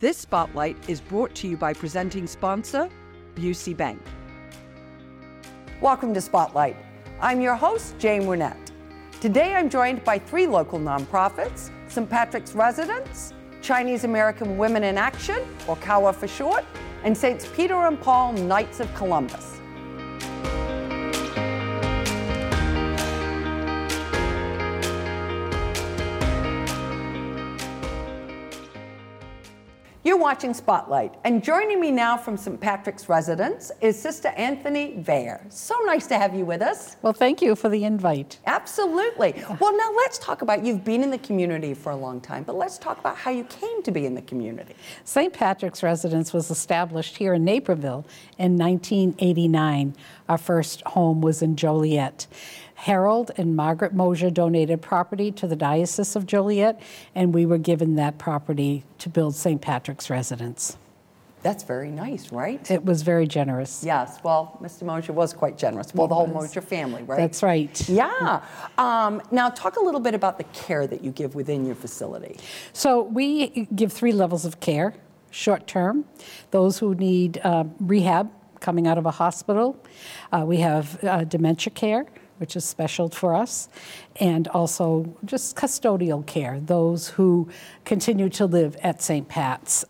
This spotlight is brought to you by presenting sponsor, Busey Bank. Welcome to Spotlight. I'm your host, Jane Wernette. Today I'm joined by three local nonprofits St. Patrick's Residence, Chinese American Women in Action, or CAWA for short, and Saints Peter and Paul Knights of Columbus. You're watching Spotlight, and joining me now from St. Patrick's Residence is Sister Anthony Vayer. So nice to have you with us. Well, thank you for the invite. Absolutely. Well, now let's talk about you've been in the community for a long time, but let's talk about how you came to be in the community. St. Patrick's Residence was established here in Naperville in 1989. Our first home was in Joliet. Harold and Margaret Moser donated property to the Diocese of Joliet, and we were given that property to build St. Patrick's Residence. That's very nice, right? It was very generous. Yes, well, Mr. Moser was quite generous. Well, the whole Moser family, right? That's right. Yeah. Um, now, talk a little bit about the care that you give within your facility. So, we give three levels of care short term, those who need uh, rehab coming out of a hospital. Uh, we have uh, dementia care which is special for us, and also just custodial care, those who continue to live at St. Pat's.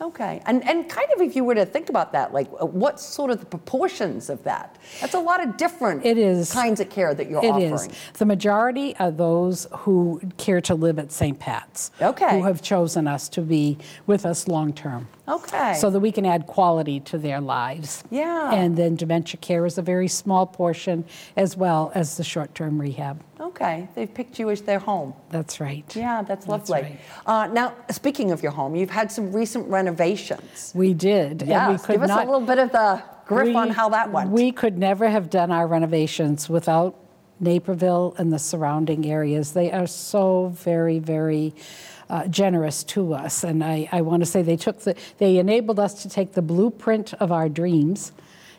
Okay, and and kind of if you were to think about that, like uh, what sort of the proportions of that? That's a lot of different it is, kinds of care that you're it offering. It is. The majority are those who care to live at St. Pat's. Okay. Who have chosen us to be with us long term. Okay. So that we can add quality to their lives. Yeah. And then dementia care is a very small portion as well as the short term rehab. Okay. Okay, they've picked you as their home. That's right. Yeah, that's lovely. That's right. uh, now, speaking of your home, you've had some recent renovations. We did. Yes. We Give us not, a little bit of the grip we, on how that went. We could never have done our renovations without Naperville and the surrounding areas. They are so very, very uh, generous to us. And I, I want to say they took the, they enabled us to take the blueprint of our dreams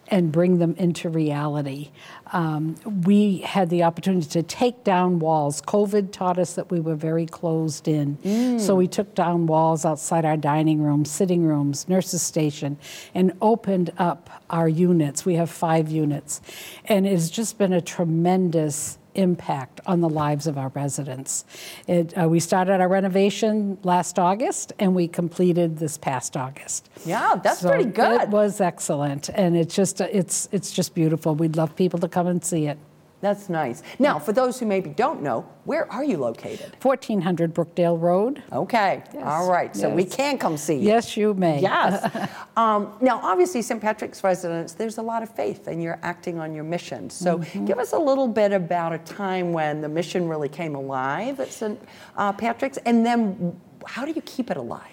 and bring them into reality. Um, we had the opportunity to take down walls. COVID taught us that we were very closed in. Mm. So we took down walls outside our dining rooms, sitting rooms, nurses' station, and opened up our units. We have five units. And it's just been a tremendous impact on the lives of our residents. It, uh, we started our renovation last August and we completed this past August. Yeah, that's so pretty good. It was excellent and it's just it's it's just beautiful. We'd love people to come and see it. That's nice. Now, for those who maybe don't know, where are you located? 1400 Brookdale Road. Okay. Yes. All right. So yes. we can come see you. Yes, you may. Yes. um, now, obviously, St. Patrick's Residence, there's a lot of faith and you're acting on your mission. So mm-hmm. give us a little bit about a time when the mission really came alive at St. Uh, Patrick's and then how do you keep it alive?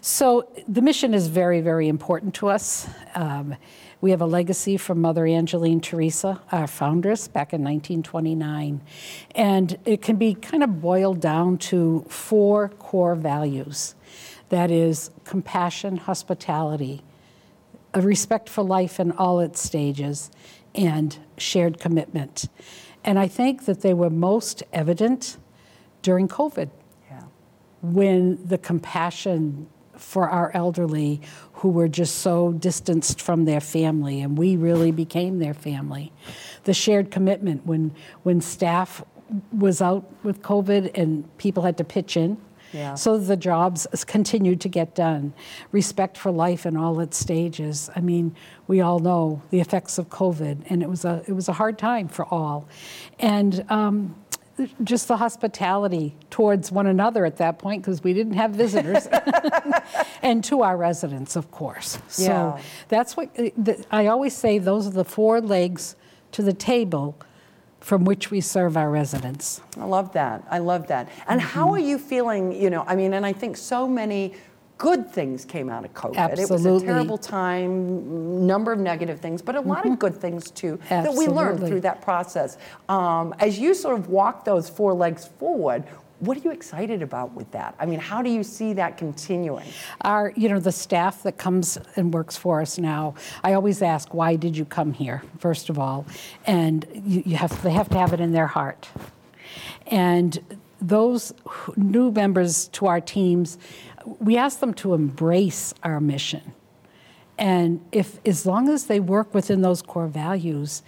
So the mission is very, very important to us. Um, we have a legacy from Mother Angeline Teresa, our foundress, back in 1929. And it can be kind of boiled down to four core values that is, compassion, hospitality, a respect for life in all its stages, and shared commitment. And I think that they were most evident during COVID. When the compassion for our elderly who were just so distanced from their family, and we really became their family. The shared commitment when, when staff was out with COVID and people had to pitch in. Yeah. So the jobs continued to get done. Respect for life in all its stages. I mean, we all know the effects of COVID, and it was a it was a hard time for all. And um, just the hospitality towards one another at that point because we didn't have visitors. And to our residents of course. So yeah. that's what i always say those are the four legs to the table from which we serve our residents. I love that. I love that. And mm-hmm. how are you feeling you know i mean and i think so many good things came out of COVID. Absolutely. It was a terrible time, number of negative things, but a lot mm-hmm. of good things too Absolutely. that we learned through that process. Um, as you sort of walk those four legs forward, what are you excited about with that? I mean, how do you see that continuing? Our, you know, the staff that comes and works for us now, I always ask, why did you come here, first of all? And you, you have, they have to have it in their heart. And those new members to our teams, we ask them to embrace our mission. And if, as long as they work within those core values,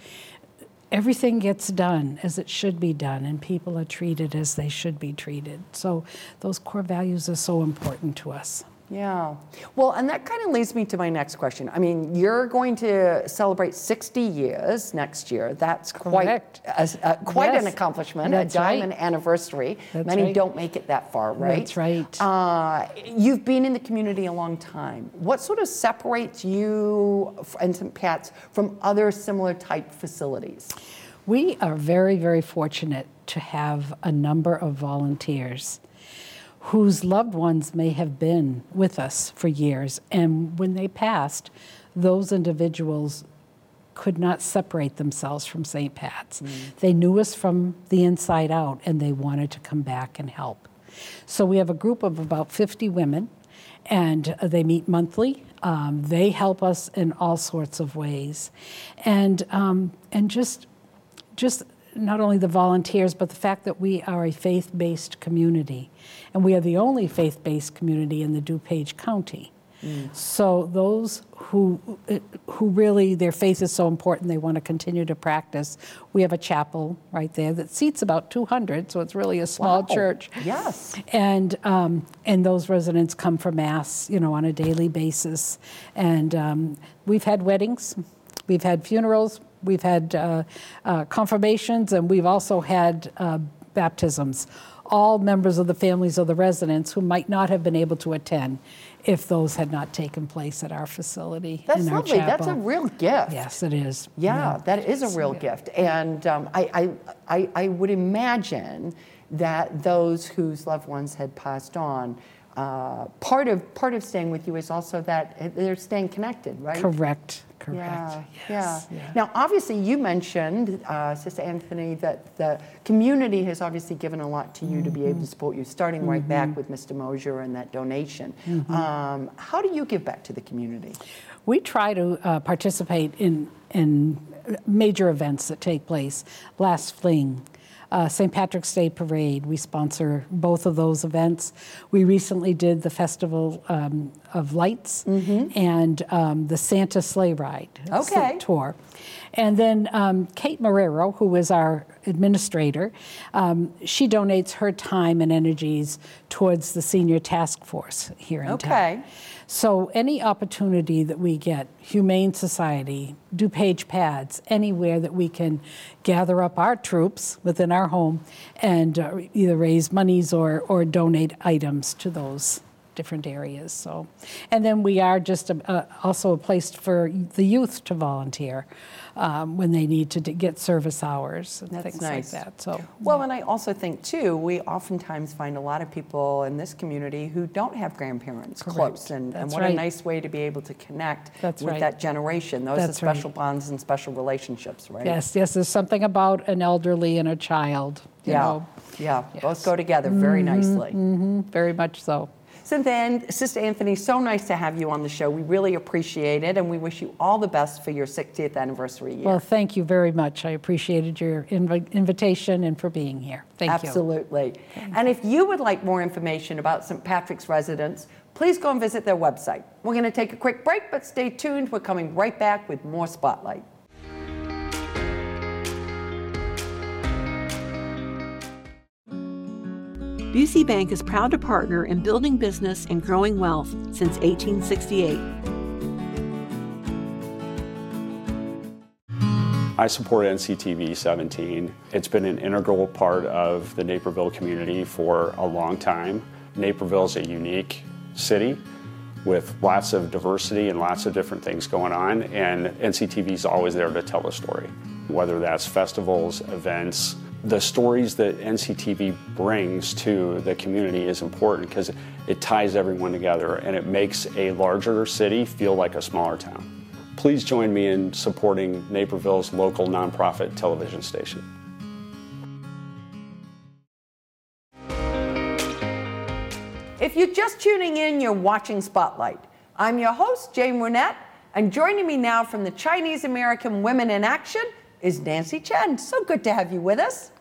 everything gets done as it should be done, and people are treated as they should be treated. So, those core values are so important to us. Yeah. Well, and that kind of leads me to my next question. I mean, you're going to celebrate 60 years next year. That's quite a, a, quite yes. an accomplishment, That's a diamond right. anniversary. That's Many right. don't make it that far, right? That's right. Uh, you've been in the community a long time. What sort of separates you and St. Pat's from other similar type facilities? We are very, very fortunate to have a number of volunteers whose loved ones may have been with us for years. And when they passed, those individuals could not separate themselves from St. Pat's. Mm. They knew us from the inside out and they wanted to come back and help. So we have a group of about 50 women and they meet monthly. Um, they help us in all sorts of ways. And, um, and just, just not only the volunteers, but the fact that we are a faith based community. And we are the only faith based community in the DuPage County. Mm. So those who who really their faith is so important they want to continue to practice. We have a chapel right there that seats about 200, so it's really a small wow. church. Yes. And um, and those residents come for mass, you know, on a daily basis. And um, we've had weddings, we've had funerals, We've had uh, uh, confirmations and we've also had uh, baptisms. All members of the families of the residents who might not have been able to attend if those had not taken place at our facility. That's in lovely. That's a real gift. Yes, it is. Yeah, yeah. that is a real gift. And um, I, I, I, I would imagine that those whose loved ones had passed on uh, part of part of staying with you is also that they're staying connected, right? Correct. Correct. Yeah. Yes. Yeah. yeah. Now, obviously, you mentioned, uh, Sister Anthony, that the community has obviously given a lot to you mm-hmm. to be able to mm-hmm. support you, starting mm-hmm. right back mm-hmm. with Mr. Moser and that donation. Mm-hmm. Um, how do you give back to the community? We try to uh, participate in in major events that take place. Last Fling, uh, St. Patrick's Day Parade. We sponsor both of those events. We recently did the Festival um, of Lights mm-hmm. and um, the Santa Sleigh Ride okay. tour. And then um, Kate Marrero, who is our administrator, um, she donates her time and energies towards the senior task force here in okay. town. So any opportunity that we get, Humane Society, DuPage Pads, anywhere that we can gather up our troops within our home and uh, either raise monies or, or donate items to those different areas. So, and then we are just a, also a place for the youth to volunteer um, when they need to get service hours and That's things nice. like that. So, well, yeah. and I also think too, we oftentimes find a lot of people in this community who don't have grandparents Correct. close, and, and what right. a nice way to be able to connect That's with right. that generation. Those That's are special right. bonds and special relationships, right? Yes, yes. There's something about an elderly and a child. yeah, know. yeah. Yes. Both go together very mm-hmm, nicely. Mm-hmm, very much so. Cynthia, Sister Anthony, so nice to have you on the show. We really appreciate it, and we wish you all the best for your 60th anniversary year. Well, thank you very much. I appreciated your inv- invitation and for being here. Thank Absolutely. you. Absolutely. And if you would like more information about St. Patrick's Residence, please go and visit their website. We're going to take a quick break, but stay tuned. We're coming right back with more Spotlight. Busey Bank is proud to partner in building business and growing wealth since 1868. I support NCTV 17. It's been an integral part of the Naperville community for a long time. Naperville is a unique city with lots of diversity and lots of different things going on, and NCTV is always there to tell a story, whether that's festivals, events, the stories that NCTV brings to the community is important because it ties everyone together and it makes a larger city feel like a smaller town. Please join me in supporting Naperville's local nonprofit television station. If you're just tuning in, you're watching Spotlight. I'm your host, Jane Wernette, and joining me now from the Chinese American Women in Action is Nancy Chen. So good to have you with us.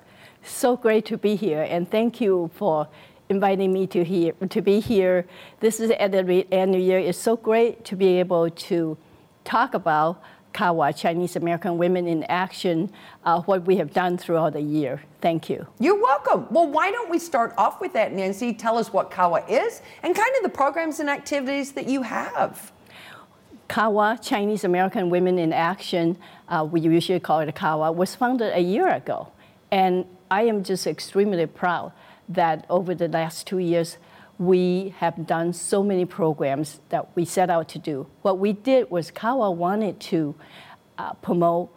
So great to be here, and thank you for inviting me to here to be here. This is at the end of the year. It's so great to be able to talk about CAWA, Chinese American Women in Action, uh, what we have done throughout the year. Thank you. You're welcome. Well, why don't we start off with that, Nancy? Tell us what CAWA is and kind of the programs and activities that you have. CAWA, Chinese American Women in Action, uh, we usually call it CAWA, was founded a year ago. And I am just extremely proud that over the last two years, we have done so many programs that we set out to do. What we did was CAWA wanted to uh, promote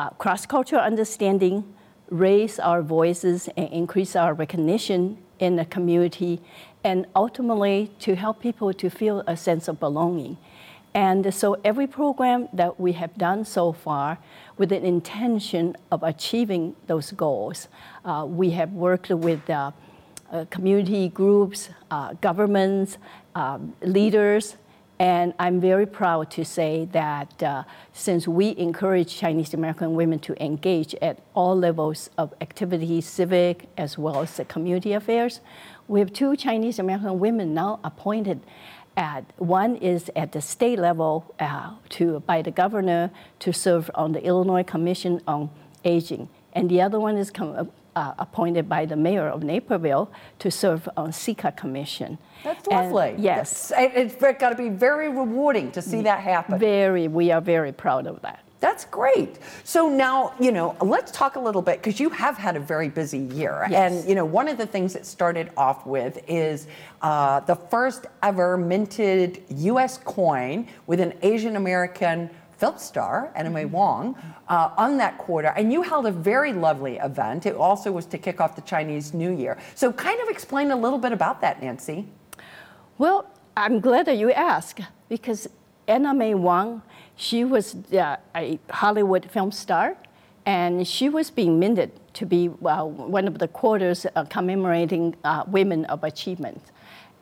uh, cross-cultural understanding, raise our voices and increase our recognition in the community, and ultimately to help people to feel a sense of belonging. And so every program that we have done so far with an intention of achieving those goals. Uh, we have worked with uh, uh, community groups, uh, governments, um, leaders, and I'm very proud to say that uh, since we encourage Chinese American women to engage at all levels of activity, civic as well as the community affairs, we have two Chinese American women now appointed at one is at the state level uh, to by the governor to serve on the Illinois Commission on Aging, and the other one is com- uh, appointed by the mayor of Naperville to serve on CICA Commission. That's lovely. And yes, That's, it's got to be very rewarding to see that happen. Very, we are very proud of that. That's great. So now, you know, let's talk a little bit because you have had a very busy year. Yes. And, you know, one of the things that started off with is uh, the first ever minted US coin with an Asian American film star, Anna May Mm-hmm. Wong, uh, on that quarter. And you held a very lovely event. It also was to kick off the Chinese New Year. So, kind of explain a little bit about that, Nancy. Well, I'm glad that you asked because Anna May Wong, she was uh, a Hollywood film star, and she was being minted to be uh, one of the quarters uh, commemorating uh, women of achievement.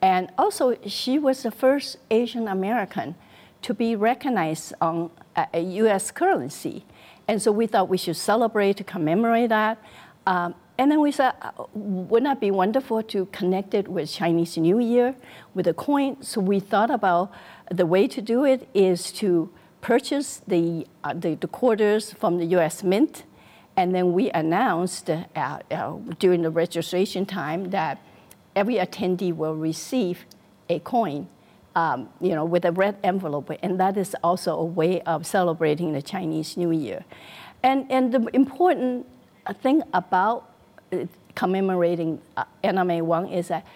And also, she was the first Asian American to be recognized on a, U.S. currency. And so we thought we should celebrate commemorate that. Um, and then we said, uh, wouldn't that be wonderful to connect it with Chinese New Year with a coin? So we thought about the way to do it is to purchase the, uh, the, the, quarters from the US Mint. And then we announced uh, uh, during the registration time that every attendee will receive a coin. Um, you know, with a red envelope, and that is also a way of celebrating the Chinese New Year. And, and the important thing about commemorating uh, Anna May Wong is that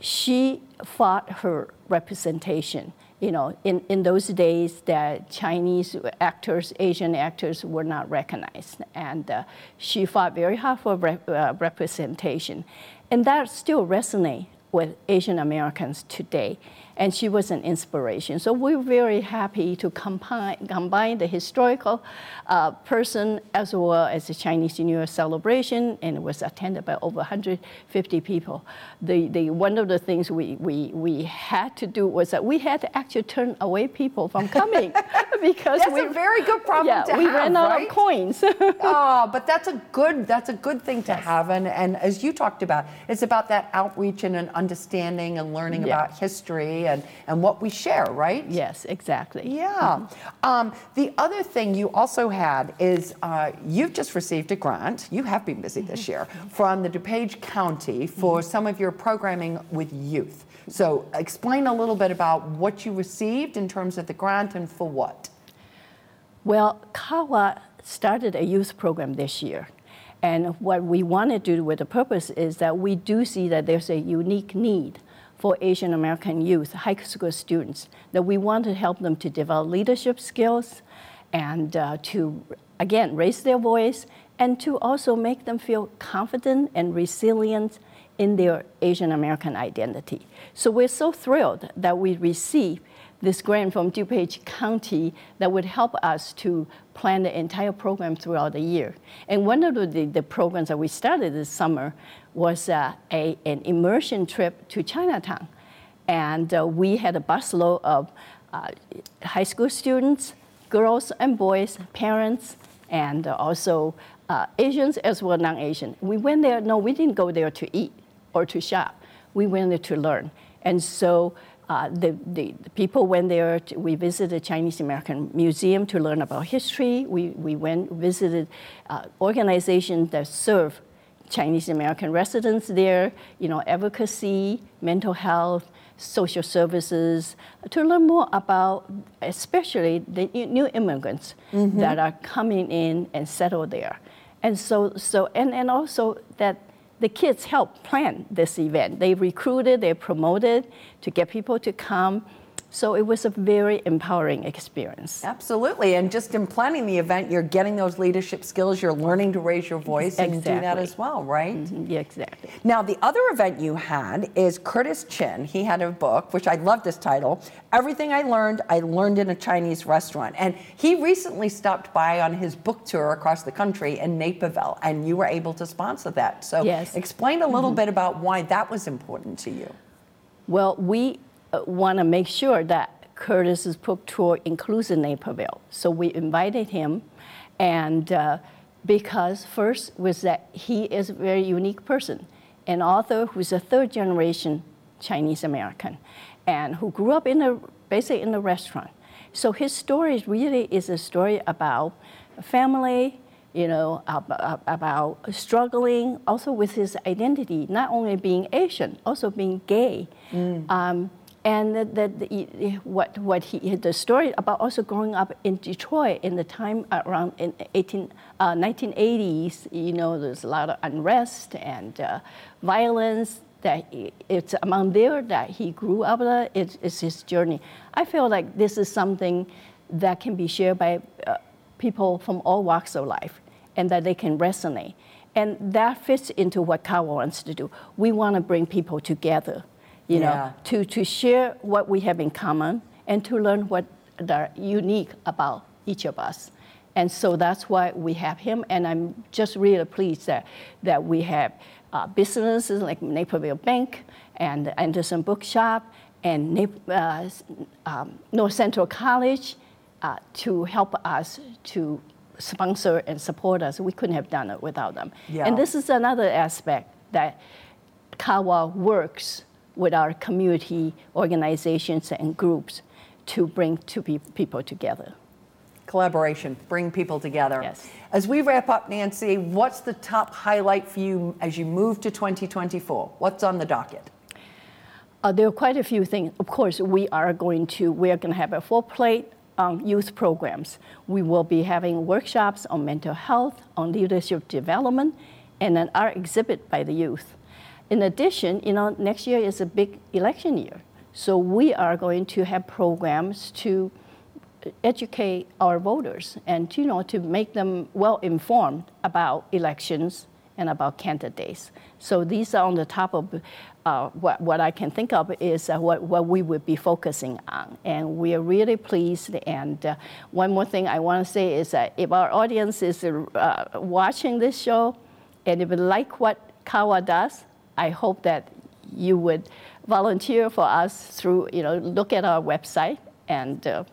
she fought her representation. You know, in, in those days, that Chinese actors, Asian actors were not recognized, and uh, she fought very hard for rep, uh, representation, and that still resonates with Asian Americans today and she was an inspiration. So we're very happy to combine, combine the historical uh, person as well as the Chinese New Year celebration, and it was attended by over 150 people. The, the, one of the things we, we, we had to do was that we had to actually turn away people from coming because that's we, a very good problem yeah, to we have, ran out right? of coins. oh, but that's a good that's a good thing to have, and and as you talked about, it's about that outreach and an understanding and learning Yeah. about history and, and what we share, right? yes, exactly. Yeah. Um, the other thing you also had is uh, you've just received a grant. You have been busy this year from the DuPage County for some of your programming with youth. So, explain a little bit about what you received in terms of the grant and for what. Well, CAWA started a youth program this year. And what we want to do with the purpose is that we do see that there's a unique need for Asian American youth, high school students, that we want to help them to develop leadership skills and uh, to, again, raise their voice and to also make them feel confident and resilient in their Asian American identity. So we're so thrilled that we received this grant from DuPage County that would help us to plan the entire program throughout the year. And one of the, the programs that we started this summer was uh, a, an immersion trip to Chinatown. And uh, we had a busload of uh, high school students, girls and boys, parents, and also uh, Asians as well non-Asian. We went there, no, we didn't go there to eat or to shop. We went there to learn. And so uh, the, the, people went there, to, we visited the Chinese American Museum to learn about history. We, we went, visited uh, organizations that serve Chinese American residents there, you know, advocacy, mental health, social services, to learn more about especially the new immigrants mm-hmm. that are coming in and settle there. And so, so and, and also that the kids helped plan this event. They recruited, they promoted to get people to come so it was a very empowering experience. Absolutely. And just in planning the event, you're getting those leadership skills, you're learning to raise your voice exactly. and do that as well, right? Mm-hmm. Yeah, exactly. Now, the other event you had is Curtis Chin. He had a book, which I love this title Everything I Learned, I Learned in a Chinese Restaurant. And he recently stopped by on his book tour across the country in Naperville, and you were able to sponsor that. So, yes. explain a little mm-hmm. bit about why that was important to you. Well, we want to make sure that Curtis's book tour includes Naperville. So we invited him, and uh, because first was that he is a very unique person, an author who's a third generation Chinese American, and who grew up in a basically in a restaurant. So his story really is a story about family, you know, about, about, struggling also with his identity, not only being Asian, also being gay. Mm. Um, and the, the, the, what, what he, the story about also growing up in Detroit in the time around in 18, uh, 1980s, you know, there's a lot of unrest and uh, violence. That it's among there that he grew up. It's, it's his journey. I feel like this is something that can be shared by uh, people from all walks of life, and that they can resonate. And that fits into what CAWA wants to do. We want to bring people together you yeah. know, to, to share what we have in common and to learn what are unique about each of us. And so that's why we have him, and I'm just really pleased that, that we have uh, businesses like Naperville Bank and Anderson Bookshop and uh, um, North Central College uh, to help us to sponsor and support us. We couldn't have done it without them. Yeah. And this is another aspect that CAWA works with our community organizations and groups to bring two pe- people together. Collaboration, bring people together. Yes. As we wrap up, Nancy, what's the top highlight for you as you move to 2024? What's on the docket? Uh, there are quite a few things. Of course, we are going to we are going to have a full plate on youth programs. We will be having workshops on mental health, on leadership development, and an art exhibit by the youth. In addition, you know, next year is a big election year. So we are going to have programs to educate our voters and you know to make them well informed about elections and about candidates. So these are on the top of uh, what, what I can think of is uh, what, what we would be focusing on. And we are really pleased. And uh, one more thing I want to say is that if our audience is uh, watching this show and if they like what CAWA does, I hope that you would volunteer for us through, you know, look at our website and uh,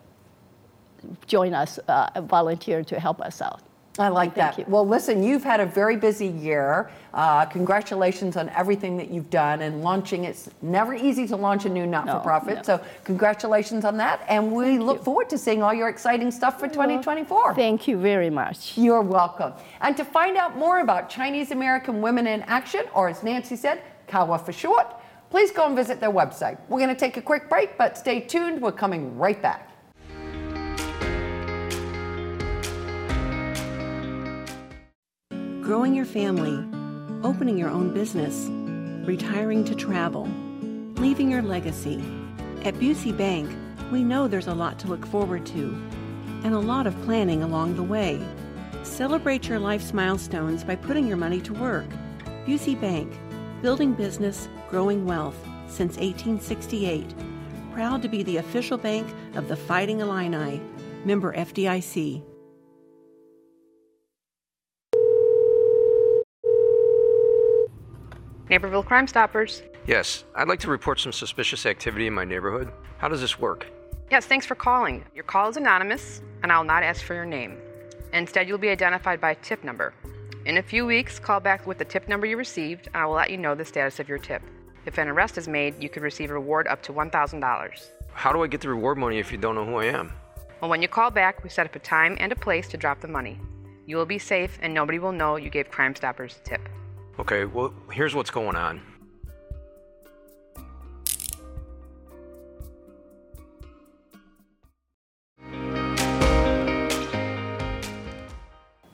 join us, uh, volunteer to help us out. I like Thank that. You. Well, listen, you've had a very busy year. Uh, congratulations on everything that you've done and launching. It's never easy to launch a new not for profit. No. So, congratulations on that. And we Thank look you. forward to seeing all your exciting stuff for 2024. Thank you very much. You're welcome. And to find out more about Chinese American Women in Action, or as Nancy said, CAWA for short, please go and visit their website. We're going to take a quick break, but stay tuned. We're coming right back. Growing your family, opening your own business, retiring to travel, leaving your legacy. At Busey Bank, we know there's a lot to look forward to and a lot of planning along the way. Celebrate your life's milestones by putting your money to work. Busey Bank, building business, growing wealth since 1868. Proud to be the official bank of the Fighting Illini, member FDIC. Naperville Crime Stoppers. Yes, I'd like to report some suspicious activity in my neighborhood. How does this work? Yes, thanks for calling. Your call is anonymous, and I'll not ask for your name. Instead, you'll be identified by a tip number. In a few weeks, call back with the tip number you received, and I will let you know the status of your tip. If an arrest is made, you could receive a reward up to $1,000. How do I get the reward money if you don't know who I am? Well, when you call back, we set up a time and a place to drop the money. You will be safe and nobody will know you gave Crime Stoppers a tip. Okay, well, here's what's going on.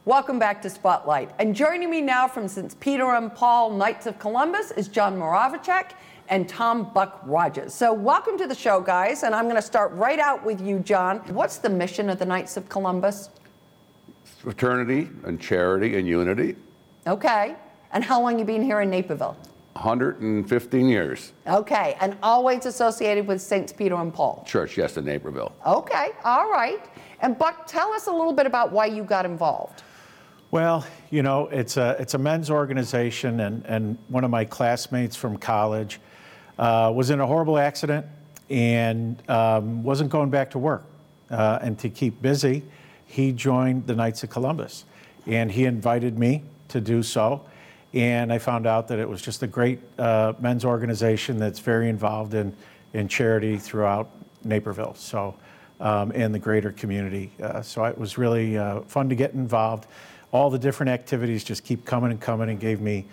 Welcome back to Spotlight. And joining me now from St. Peter and Paul Knights of Columbus is John Moravicek and Tom Buck Rogers. So, welcome to the show, guys. And I'm going to start right out with you, John. What's the mission of the Knights of Columbus? Fraternity and charity and unity. Okay. And how long you been here in Naperville? 115 years. Okay. And always associated with St. Peter and Paul? Church, yes, in Naperville. Okay. All right. And Buck, tell us a little bit about why you got involved. Well, you know, it's a, it's a men's organization, and, and one of my classmates from college uh, was in a horrible accident and um, wasn't going back to work. Uh, and to keep busy, he joined the Knights of Columbus. And he invited me to do so. And I found out that it was just a great uh, men's organization that's very involved in, in charity throughout Naperville. So, um, and the greater community. Uh, so it was really uh, fun to get involved all the different activities just keep coming and coming and gave me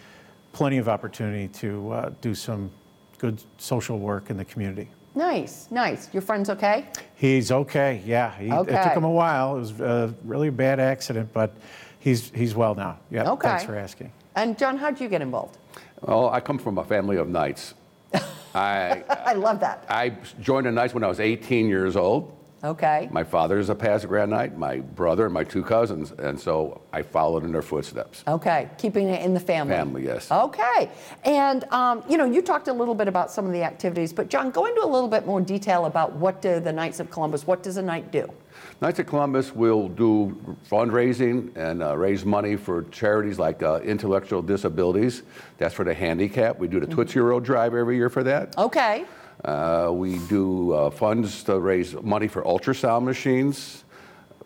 plenty of opportunity to uh, do some good social work in the community. Nice, nice. Your friend's okay? He's okay, yeah. He, okay. It took him a while. It was a really bad accident, but he's, he's well now. Yeah, okay. thanks for asking. And John, how did you get involved? Well, I come from a family of knights. I, I love that. I joined the Knights when I was 18 years old. Okay. My father is a Past Grand Knight, my brother and my two cousins, and so I followed in their footsteps. Okay, keeping it in the family. Family, yes. Okay, and um, you know, you talked a little bit about some of the activities, but John, go into a little bit more detail about what do the Knights of Columbus, what does a knight do? Knights of Columbus will do fundraising and uh, raise money for charities like uh, intellectual disabilities. That's for the handicap. We do the Tootsie Roll Drive every year for that. Okay. Uh, we do uh, funds to raise money for ultrasound machines,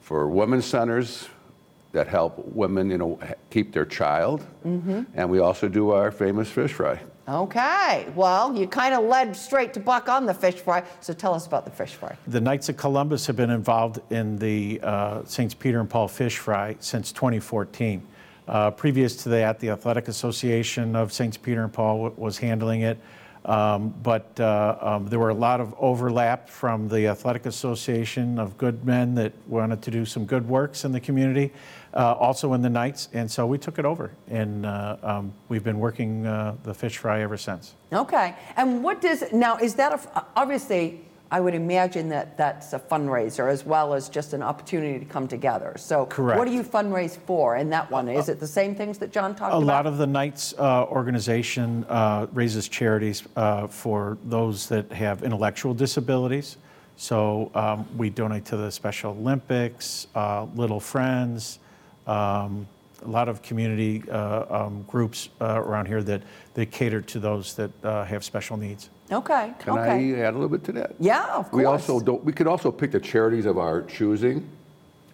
for women's centers that help women, you know, keep their child. Mm-hmm. And we also do our famous fish fry. Okay. Well, you kind of led straight to Buck on the fish fry. So tell us about the fish fry. The Knights of Columbus have been involved in the uh, St. Peter and Paul fish fry since 2014. Uh, previous to that, the Athletic Association of St. Peter and Paul w- was handling it. Um, but uh, um, there were a lot of overlap from the Athletic Association of good men that wanted to do some good works in the community, uh, also in the Knights, and so we took it over, and uh, um, we've been working uh, the fish fry ever since. Okay, and what does now is that a, obviously I would imagine that that's a fundraiser as well as just an opportunity to come together. So, Correct. what do you fundraise for in that one? Is it the same things that John talked about? A lot of the Knights uh, organization uh, raises charities uh, for those that have intellectual disabilities. So um, we donate to the Special Olympics, uh, Little Friends, um, a lot of community uh, um, groups uh, around here that, that cater to those that uh, have special needs. Okay. Can okay. I add a little bit to that? Yeah, of course. We also don't. we could also pick the charities of our choosing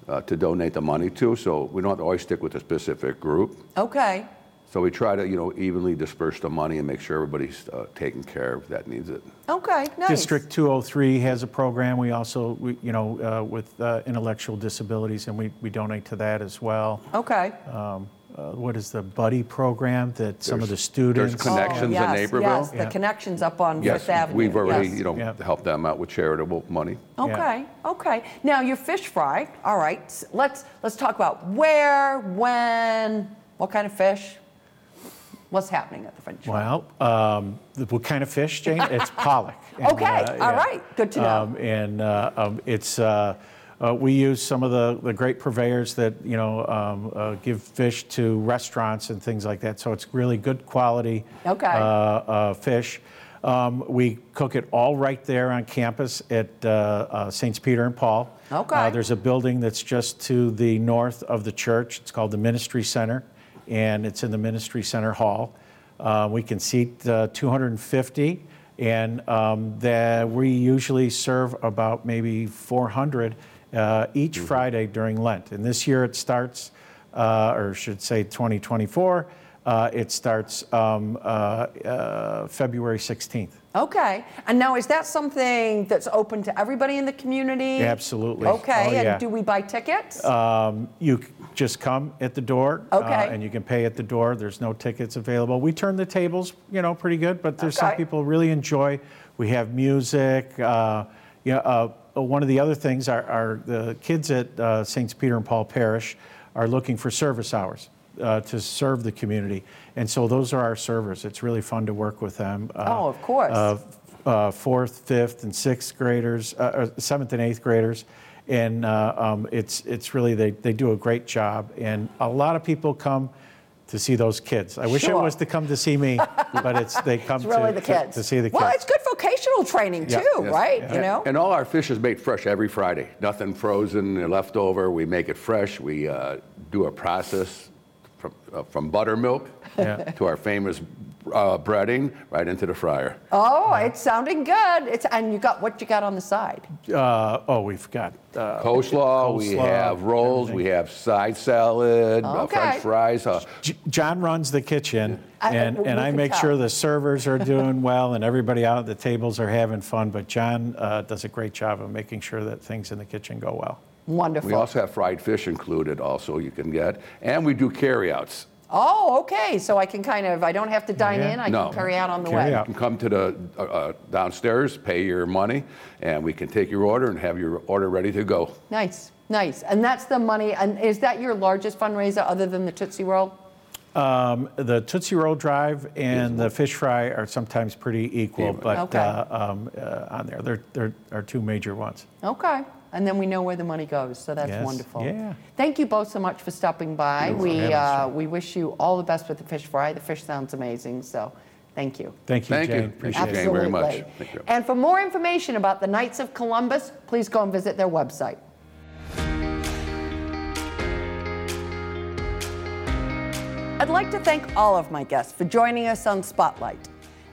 uh, to donate the money to, so we don't have to always stick with a specific group. Okay. So we try to, you know, evenly disperse the money and make sure everybody's uh, taken care of that needs it. Okay. Nice. District 203 has a program. We also, we, you know, uh, with uh, intellectual disabilities, and we, we donate to that as well. Okay. Um, uh, what is the buddy program that some of the There's- students? there's Connections in yes, Naperville? Yes, the Yeah. connections up on Yes, Fifth Avenue. we've already, yes. you know, Yeah. helped them out with charitable money. Okay, okay. Now your fish fry. All right. s- Let's let's talk about where, when, what kind of fish. What's happening at the fish fry? Well, um, the- what kind of fish, Jane? It's pollock. And, Okay, all right. Good to know. Um, and uh, um, it's uh, uh, we use some of the, the great purveyors that you know um, uh, give fish to restaurants and things like that. So it's really good quality Okay. uh, uh, fish. Um, we cook it all right there on campus at uh, uh, Saints Peter and Paul. Okay. Uh, there's a building that's just to the north of the church. It's called the Ministry Center, and it's in the Ministry Center Hall. We can seat uh, 250, and um, that we usually serve about maybe 400 uh, each Friday during Lent. And this year it starts, uh, or should say 2024, Uh, it starts um, uh, uh, February 16th. Okay. And now, is that something that's open to everybody in the community? Absolutely. Okay. Oh, yeah. And do we buy tickets? Um, you just come at the door, uh, and you can pay at the door. There's no tickets available. We turn the tables, you know, pretty good, but there's some people really enjoy. We have music. Uh, yeah, uh, uh, one of the other things are, are the kids at uh, Saints Peter and Paul Parish are looking for service hours uh, to serve the community, and so those are our servers. It's really fun to work with them. Uh, Oh, of course. uh, uh, fourth, fifth, and sixth graders, uh, seventh and eighth graders, and uh, um, it's it's really they they do a great job, and a lot of people come to see those kids. I wish it was to come to see me, but it's they come it's really to, the to- to see the kids. Well, it's good vocational training Yeah. too, Yes. right? And- You know. And all our fish is made fresh every Friday. Nothing frozen or left over. We make it fresh. We uh, do a process from, uh, from buttermilk Yeah. to our famous uh, breading right into the fryer. oh, it's sounding good. It's and you got what you got on the side. Uh, oh, we've got uh, Coleslaw, we have rolls, we have side salad, uh, Okay. french fries. Uh, J- John runs the kitchen, I- and, we and I make tell. sure the servers are doing well and everybody out at the tables are having fun. But John uh, does a great job of making sure that things in the kitchen go well. Wonderful. we also have fried fish included also you can get. And we do carryouts. oh, okay. So I can kind of I don't have to dine Yeah. in. I No. can carry out on the Carry way. out. You can come to the uh, uh, downstairs, pay your money, and we can take your order and have your order ready to go. Nice, nice. And that's the money. And is that your largest fundraiser other than the Tootsie Roll? Um, the Tootsie Roll Drive and the fish fry are sometimes pretty equal, Even. but Okay. uh, um, uh, on there, they're, they're are two major ones. Okay. And then we know where the money goes, so that's Yes. wonderful. Yeah. Thank you both so much for stopping by. You're We, welcome. uh, we wish you all the best with the fish fry. The fish sounds amazing, so thank you. Thank you, Thank you. Jane. Appreciate Appreciate it. it. Jane, very much. Absolutely. Thank you. And for more information about the Knights of Columbus, please go and visit their website. I'd like to thank all of my guests for joining us on Spotlight,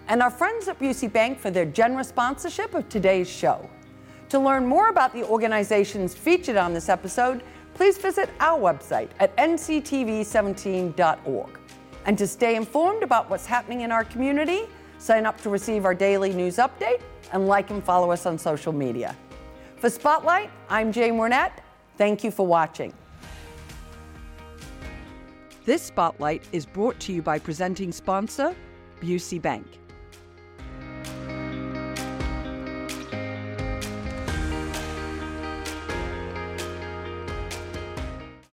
and our friends at Busey Bank for their generous sponsorship of today's show. To learn more about the organizations featured on this episode, please visit our website at nctv17.org. And to stay informed about what's happening in our community, sign up to receive our daily news update and like and follow us on social media. For Spotlight, I'm Jane Wernette. Thank you for watching. This Spotlight is brought to you by presenting sponsor, Busey Bank.